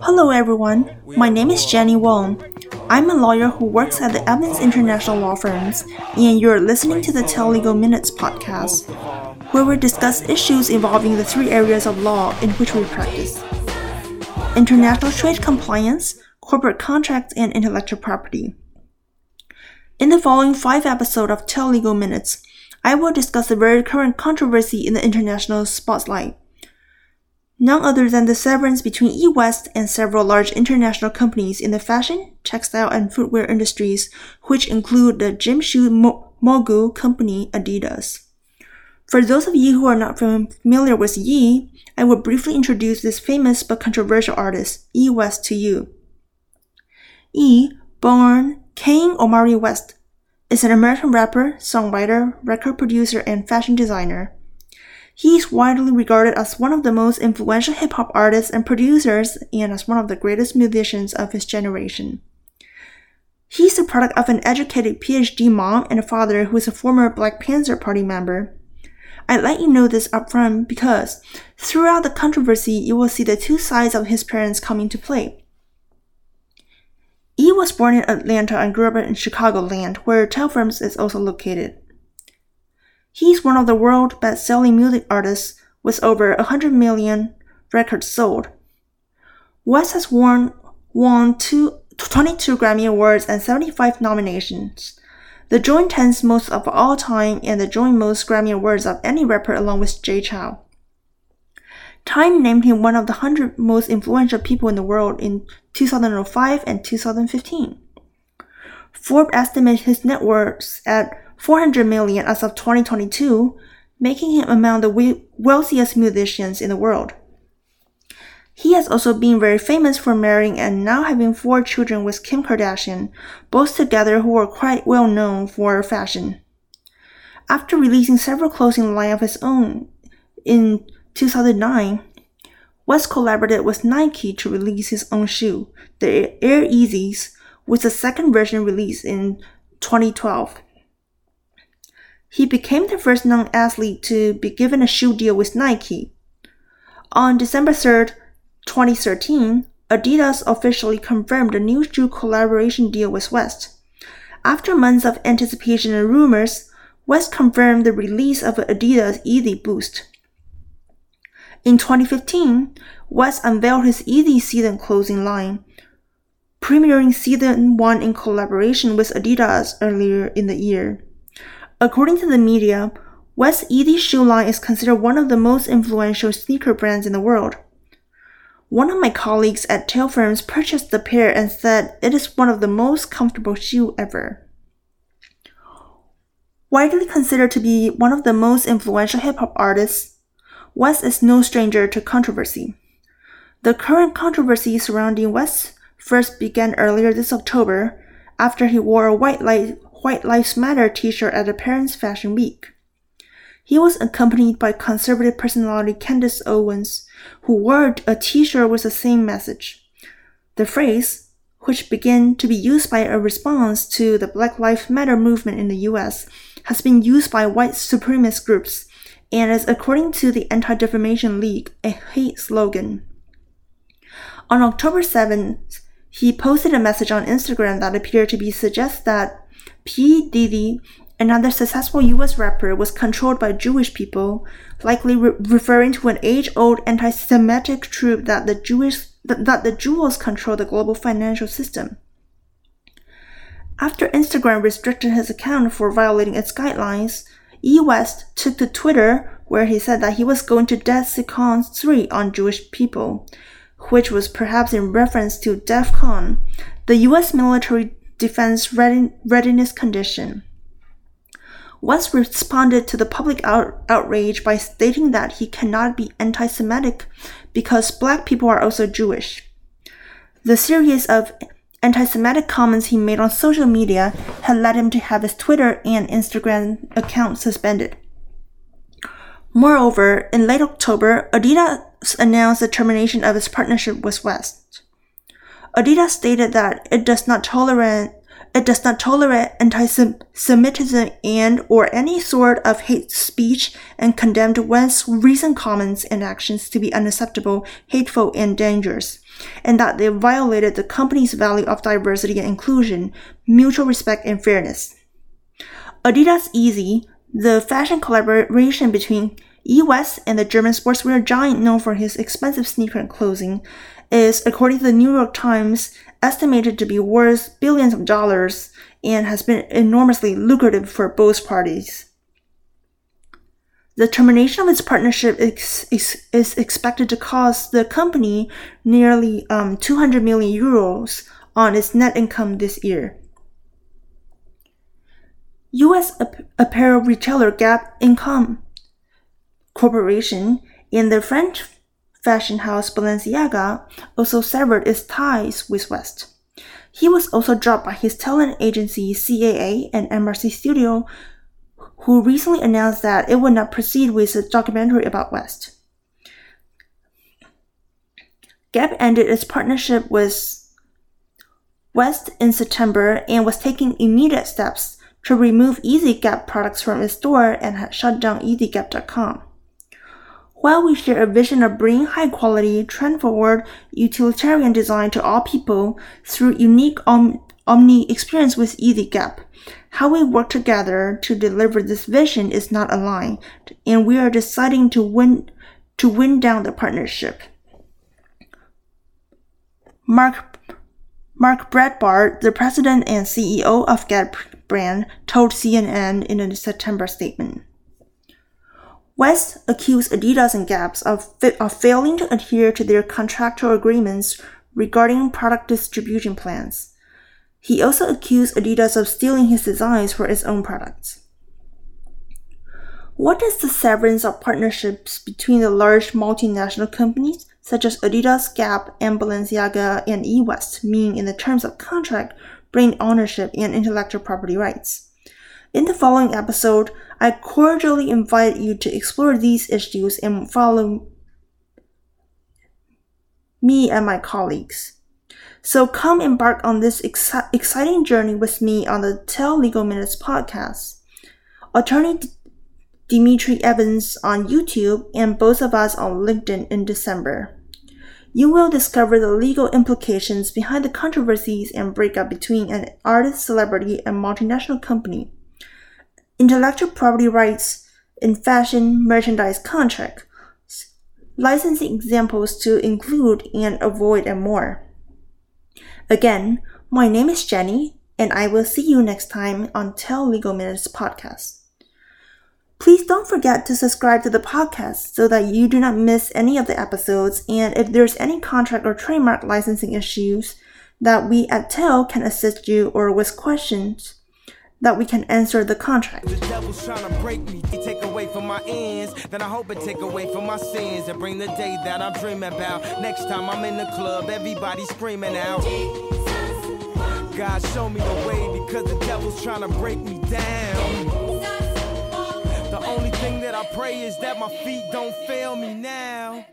Hello everyone, my name is Jenny Wong. I'm a lawyer who works at the Evans International Law Firms, and you're listening to the Telelegal Minutes podcast, where we discuss issues involving the three areas of law in which we practice international trade compliance, corporate contracts, and intellectual property. In the following five episodes of Telelegal Minutes, I will discuss the very current controversy in the international spotlight none other than the severance between Ye-West and several large international companies in the fashion, textile, and footwear industries, which include the gym shoe mo- mogul company Adidas. For those of you who are not familiar with Ye, I will briefly introduce this famous but controversial artist, E West, to you. E, born Kanye Omari West, is an American rapper, songwriter, record producer, and fashion designer. He is widely regarded as one of the most influential hip hop artists and producers and as one of the greatest musicians of his generation. He's the product of an educated PhD mom and a father who is a former Black Panther Party member. I let you know this upfront because throughout the controversy, you will see the two sides of his parents come to play. E was born in Atlanta and grew up in Chicagoland, where Telfirms is also located. He's one of the world's best-selling music artists with over 100 million records sold. West has won, won two, 22 Grammy Awards and 75 nominations. The joint 10th most of all time and the joint most Grammy Awards of any rapper along with Jay-Z. Time named him one of the 100 most influential people in the world in 2005 and 2015. Forbes estimated his net worth at 400 million as of 2022, making him among the wealthiest musicians in the world. He has also been very famous for marrying and now having four children with Kim Kardashian, both together who are quite well known for fashion. After releasing several clothing line of his own in 2009, West collaborated with Nike to release his own shoe, the Air Yeezys, with the second version released in 2012. He became the first non athlete to be given a shoe deal with Nike. On December 3, 2013, Adidas officially confirmed a new shoe collaboration deal with West. After months of anticipation and rumors, West confirmed the release of Adidas Yeezy Boost. In 2015, West unveiled his Yeezy season clothing line, premiering season 1 in collaboration with Adidas earlier in the year. According to the media, West Yeezy shoe line is considered one of the most influential sneaker brands in the world. One of my colleagues at Telfirms purchased the pair and said it is one of the most comfortable shoe ever. Widely considered to be one of the most influential hip hop artists, West is no stranger to controversy. The current controversy surrounding West first began earlier this October after he wore a white light White Lives Matter t-shirt at the Paris Fashion Week. He was accompanied by conservative personality Candace Owens, who wore a t-shirt with the same message. The phrase, which began to be used by a response to the Black Lives Matter movement in the US, has been used by white supremacist groups and is, according to the Anti Defamation League, a hate slogan. On October 7th, he posted a message on Instagram that appeared to be suggest that P. Diddy, another successful US rapper, was controlled by Jewish people, likely re- referring to an age-old anti-Semitic trope that the Jewish th- that the Jews control the global financial system. After Instagram restricted his account for violating its guidelines, E. West took to Twitter where he said that he was going to DEFCON 3 on Jewish people, which was perhaps in reference to DEFCON, the US military defense readiness condition. West responded to the public out- outrage by stating that he cannot be anti Semitic because black people are also Jewish. The series of anti Semitic comments he made on social media had led him to have his Twitter and Instagram accounts suspended. Moreover, in late October, Adidas announced the termination of its partnership with West. Adidas stated that it does not tolerate It does not tolerate anti-Semitism and or any sort of hate speech and condemned West's recent comments and actions to be unacceptable, hateful, and dangerous, and that they violated the company's value of diversity and inclusion, mutual respect, and fairness. Adidas Yeezy, the fashion collaboration between Ye-West and the German sportswear giant known for his expensive sneaker and clothing, is, according to the New York Times, estimated to be worth billions of dollars and has been enormously lucrative for both parties. The termination of its partnership is, is, is expected to cost the company nearly um, 200 million euros on its net income this year. U.S. apparel retailer Gap Income Corporation and the French fashion house Balenciaga also severed its ties with West. He was also dropped by his talent agency CAA and MRC Studio, who recently announced that it would not proceed with a documentary about West. Gap ended its partnership with West in September and was taking immediate steps to remove Yeezy Gap products from its store and had shut down YeezyGap.com. While we share a vision of bringing high quality, trend forward, utilitarian design to all people through unique om- omni experience with Yeezy Gap, how we work together to deliver this vision is not aligned, and we are deciding to win to win down the partnership. Mark Mark Breitbard, the president and CEO of Gap brand, told CNN in a September statement. West accused Adidas and Gap of, of failing to adhere to their contractual agreements regarding product distribution plans. He also accused Adidas of stealing his designs for its own products. What does the severance of partnerships between the large multinational companies such as Adidas, Gap, and Balenciaga and Ye West mean in the terms of contract, brand ownership, and intellectual property rights? In the following episode, I cordially invite you to explore these issues and follow me and my colleagues. So come embark on this exciting journey with me on the Tell Legal Minutes podcast. Attorney Dimitri Evans on YouTube and both of us on LinkedIn in December. You will discover the legal implications behind the controversies and breakup between an artist, celebrity, and multinational company intellectual property rights in fashion merchandise contracts, licensing examples to include and avoid and more. Again, my name is Jenny, and I will see you next time on Tell Legal Minutes podcast. Please don't forget to subscribe to the podcast so that you do not miss any of the episodes. And if there's any contract or trademark licensing issues that we at Tell can assist you or with questions, that we can answer the contract. The devil's trying to break me, take away from my ends. Then I hope it take away from my sins and bring the day that I'm dreaming about. Next time I'm in the club, everybody screaming out. God show me the way because the devil's trying to break me down. The only thing that I pray is that my feet don't fail me now.